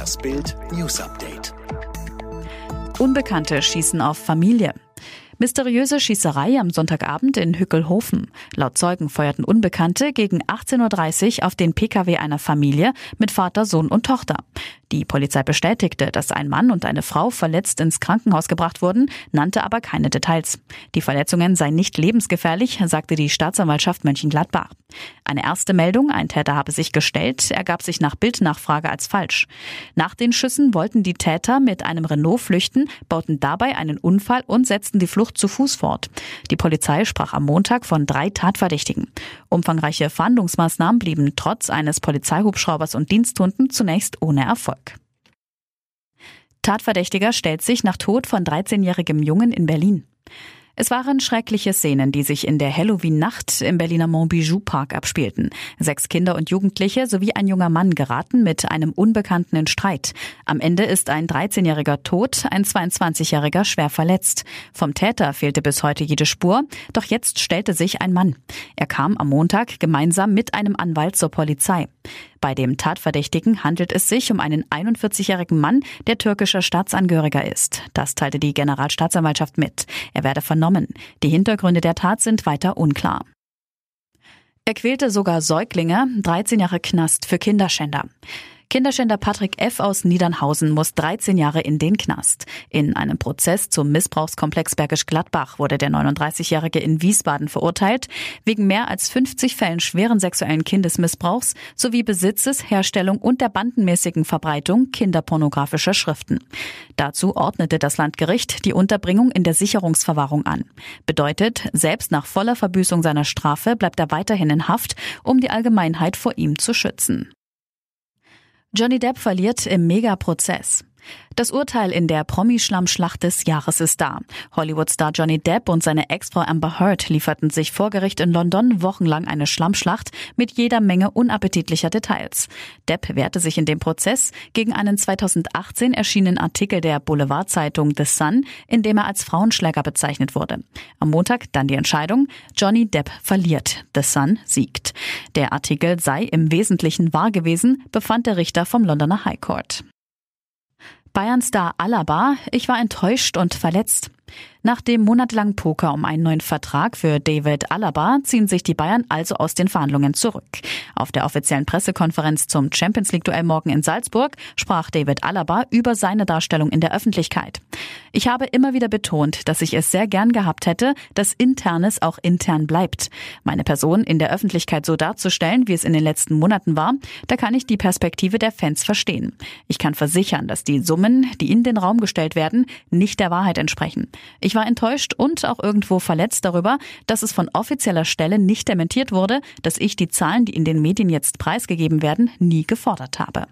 Das Bild News Update. Unbekannte schießen auf Familie. Mysteriöse Schießerei am Sonntagabend in Hückelhofen. Laut Zeugen feuerten Unbekannte gegen 18.30 Uhr auf den Pkw einer Familie mit Vater, Sohn und Tochter. Die Polizei bestätigte, dass ein Mann und eine Frau verletzt ins Krankenhaus gebracht wurden, nannte aber keine Details. Die Verletzungen seien nicht lebensgefährlich, sagte die Staatsanwaltschaft Mönchengladbach. Eine erste Meldung, ein Täter habe sich gestellt, ergab sich nach Bildnachfrage als falsch. Nach den Schüssen wollten die Täter mit einem Renault flüchten, bauten dabei einen Unfall und setzten die Flucht zu Fuß fort. Die Polizei sprach am Montag von drei Tatverdächtigen. Umfangreiche Fahndungsmaßnahmen blieben trotz eines Polizeihubschraubers und Diensthunden zunächst ohne Erfolg. Tatverdächtiger stellt sich nach Tod von 13-jährigem Jungen in Berlin. Es waren schreckliche Szenen, die sich in der Halloween-Nacht im Berliner Montbijou-Park abspielten. Sechs Kinder und Jugendliche sowie ein junger Mann geraten mit einem Unbekannten in Streit. Am Ende ist ein 13-Jähriger tot, ein 22-Jähriger schwer verletzt. Vom Täter fehlte bis heute jede Spur, doch jetzt stellte sich ein Mann. Er kam am Montag gemeinsam mit einem Anwalt zur Polizei. Bei dem Tatverdächtigen handelt es sich um einen 41-jährigen Mann, der türkischer Staatsangehöriger ist. Das teilte die Generalstaatsanwaltschaft mit. Er werde vernommen. Die Hintergründe der Tat sind weiter unklar. Er quälte sogar Säuglinge, 13 Jahre Knast für Kinderschänder. Kinderschänder Patrick F. aus Niedernhausen muss 13 Jahre in den Knast. In einem Prozess zum Missbrauchskomplex Bergisch Gladbach wurde der 39-Jährige in Wiesbaden verurteilt, wegen mehr als 50 Fällen schweren sexuellen Kindesmissbrauchs sowie Besitzes, Herstellung und der bandenmäßigen Verbreitung kinderpornografischer Schriften. Dazu ordnete das Landgericht die Unterbringung in der Sicherungsverwahrung an. Bedeutet, selbst nach voller Verbüßung seiner Strafe bleibt er weiterhin in Haft, um die Allgemeinheit vor ihm zu schützen. Johnny Depp verliert im Megaprozess. Das Urteil in der Promi-Schlammschlacht des Jahres ist da. Hollywood-Star Johnny Depp und seine Ex-Frau Amber Heard lieferten sich vor Gericht in London wochenlang eine Schlammschlacht mit jeder Menge unappetitlicher Details. Depp wehrte sich in dem Prozess gegen einen 2018 erschienenen Artikel der Boulevardzeitung The Sun, in dem er als Frauenschläger bezeichnet wurde. Am Montag dann die Entscheidung, Johnny Depp verliert, The Sun siegt. Der Artikel sei im Wesentlichen wahr gewesen, befand der Richter vom Londoner High Court. Bayern-Star Alaba, ich war enttäuscht und verletzt. Nach dem monatelangen Poker um einen neuen Vertrag für David Alaba ziehen sich die Bayern also aus den Verhandlungen zurück. Auf der offiziellen Pressekonferenz zum Champions League Duell morgen in Salzburg sprach David Alaba über seine Darstellung in der Öffentlichkeit. Ich habe immer wieder betont, dass ich es sehr gern gehabt hätte, dass Internes auch intern bleibt. Meine Person in der Öffentlichkeit so darzustellen, wie es in den letzten Monaten war, da kann ich die Perspektive der Fans verstehen. Ich kann versichern, dass die Summen, die in den Raum gestellt werden, nicht der Wahrheit entsprechen. Ich war enttäuscht und auch irgendwo verletzt darüber, dass es von offizieller Stelle nicht dementiert wurde, dass ich die Zahlen, die in den Medien jetzt preisgegeben werden, nie gefordert habe.